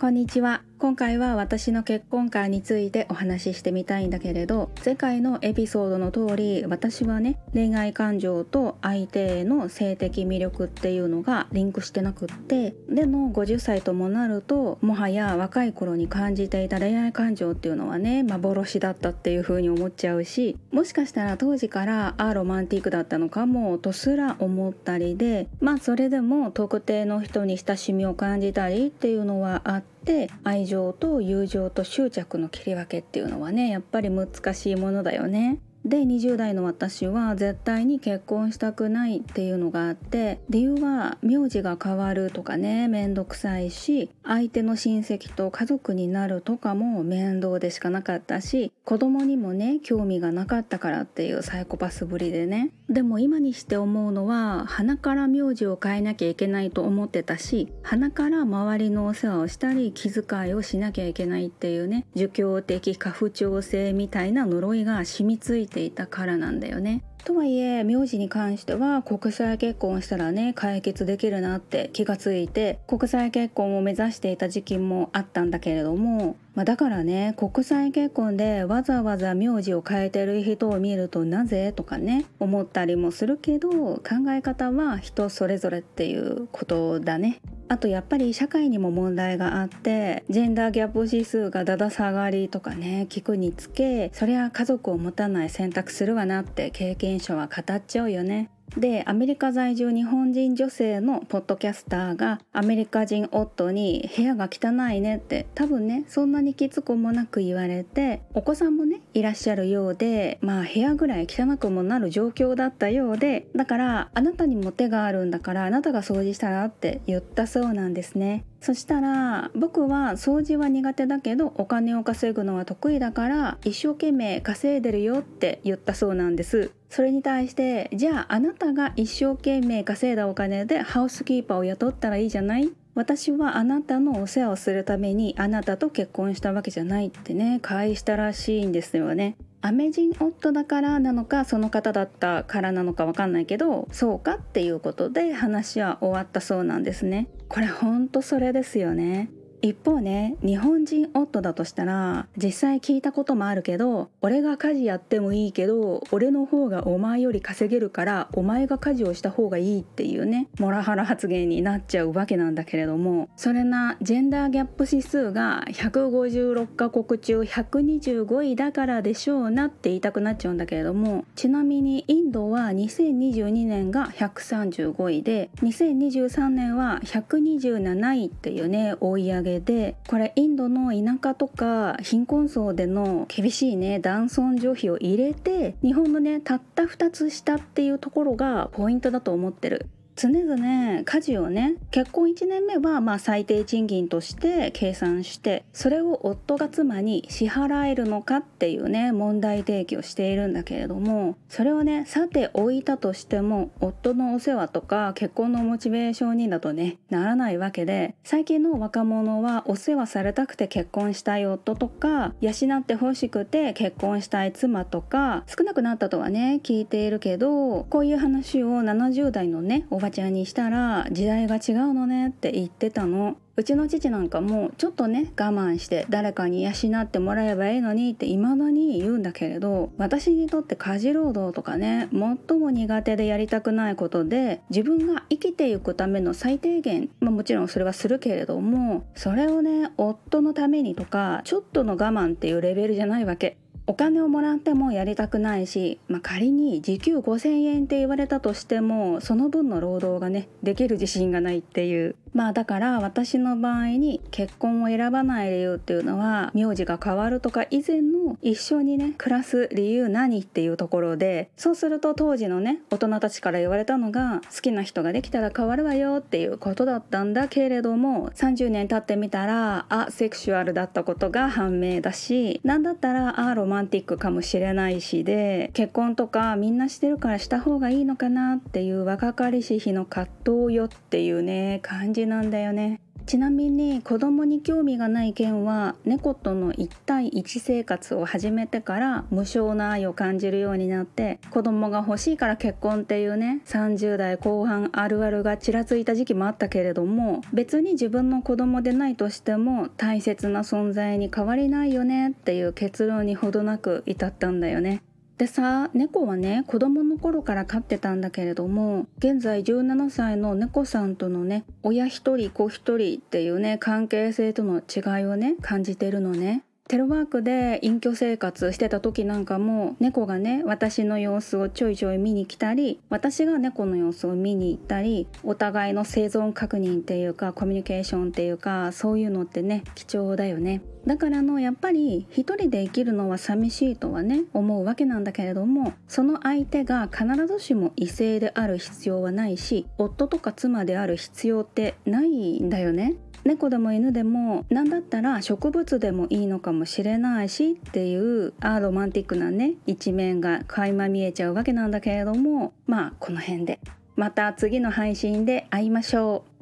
こんにちは。今回は私の結婚観についてお話ししてみたいんだけれど前回のエピソードの通り私はね恋愛感情と相手への性的魅力っていうのがリンクしてなくってでも50歳ともなるともはや若い頃に感じていた恋愛感情っていうのはね幻だったっていう風に思っちゃうしもしかしたら当時からあロマンティックだったのかもとすら思ったりでまあそれでも特定の人に親しみを感じたりっていうのはあって愛情と友情と執着の切り分けっていうのはねやっぱり難しいものだよね。で20代の私は絶対に結婚したくないっていうのがあって理由は名字が変わるとかね面倒くさいし相手の親戚と家族になるとかも面倒でしかなかったし子供にもね興味がなかったからっていうサイコパスぶりでね。でも今にして思うのは鼻から名字を変えなきゃいけないと思ってたし鼻から周りのお世話をしたり気遣いをしなきゃいけないっていうね儒教的家父長制みたいな呪いが染みついてていたからなんだよね。とはいえ名字に関しては国際結婚したらね解決できるなって気がついて国際結婚を目指していた時期もあったんだけれども、まあ、だからね国際結婚でわざわざ名字を変えてる人を見るとなぜ？とかね思ったりもするけど考え方は人それぞれっていうことだね。あとやっぱり社会にも問題があってジェンダーギャップ指数がだだ下がりとかね聞くにつけそりゃ家族を持たない選択するわなって経験者は語っちゃうよね。でアメリカ在住日本人女性のポッドキャスターがアメリカ人夫に部屋が汚いねって多分ねそんなにきつくもなく言われてお子さんもねいらっしゃるようでまあ部屋ぐらい汚くもなる状況だったようでだからあなたにも手があるんだからあなたが掃除したらって言ったそうなんですね。そしたら僕は掃除は苦手だけどお金を稼ぐのは得意だから一生懸命稼いでるよって言ったそうなんです。それに対してじゃああなたが一生懸命稼いだお金でハウスキーパーを雇ったらいいじゃない？私はあなたのお世話をするためにあなたと結婚したわけじゃないってね返したらしいんですよね。アメ人夫だからなのかその方だったからなのかわかんないけどそうかっていうことで話は終わったそうなんですね。これほんとそれですよね。一方ね日本人夫だとしたら実際聞いたこともあるけど俺が家事やってもいいけど俺の方がお前より稼げるからお前が家事をした方がいいっていうねモラハラ発言になっちゃうわけなんだけれどもそれなジェンダーギャップ指数が156カ国中125位だからでしょうなって言いたくなっちゃうんだけれどもちなみにインドは2022年が135位で2023年は127位っていうね追い上げげでこれインドの田舎とか貧困層での厳しいね男尊女卑を入れて日本のねたった2つ下っていうところがポイントだと思ってる。常々家事をね結婚1年目はま最低賃金として計算してそれを夫が妻に支払えるのかっていうね問題提起をしているんだけれどもそれをねさて置いたとしても夫のお世話とか結婚のモチベーションにだとねならないわけで最近の若者はお世話されたくて結婚したい夫とか養ってほしくて結婚したい妻とか少なくなったとはね聞いているけどこういう話を70代のねおばちゃんにしたら時代が違うのねって言ってたの。うちの父なんかもちょっとね我慢して誰かに養ってもらえばいいのにって未だに言うんだけれど私にとって家事労働とかね最も苦手でやりたくないことで自分が生きていくための最低限、まあ、もちろんそれはするけれどもそれをね夫のためにとかちょっとの我慢っていうレベルじゃないわけ。お金をもらってもやりたくないし、まあ、仮に時給5,000円って言われたとしてもその分の労働がねできる自信がないっていう。まあだから私の場合に結婚を選ばない理由っていうのは名字が変わるとか以前の一緒にね暮らす理由何っていうところでそうすると当時のね大人たちから言われたのが好きな人ができたら変わるわよっていうことだったんだけれども30年経ってみたらアセクシュアルだったことが判明だし何だったらアロマンンティックかもしれないしで結婚とかみんなしてるからした方がいいのかなっていう若かりし日の葛藤よっていうね感じなんだよね。ちなみに子供に興味がない件は猫との1対1生活を始めてから無償な愛を感じるようになって子供が欲しいから結婚っていうね30代後半あるあるがちらついた時期もあったけれども別に自分の子供でないとしても大切な存在に変わりないよねっていう結論にほどなく至ったんだよね。でさ猫はね子供の頃から飼ってたんだけれども現在17歳の猫さんとのね親一人子一人っていうね関係性との違いをね感じてるのね。テレワークで隠居生活してた時なんかも猫がね私の様子をちょいちょい見に来たり私が猫の様子を見に行ったりお互いの生存確認っていうかコミュニケーションっていうかそういうのってね貴重だよね。だからのやっぱり一人で生きるのは寂しいとはね思うわけなんだけれどもその相手が必ずしも異性である必要はないし夫とか妻である必要ってないんだよね。猫でも犬でも何だったら植物でもいいのかもしれないしっていうアロマンティックなね一面が垣間見えちゃうわけなんだけれどもまあこの辺でまた次の配信で会いましょう。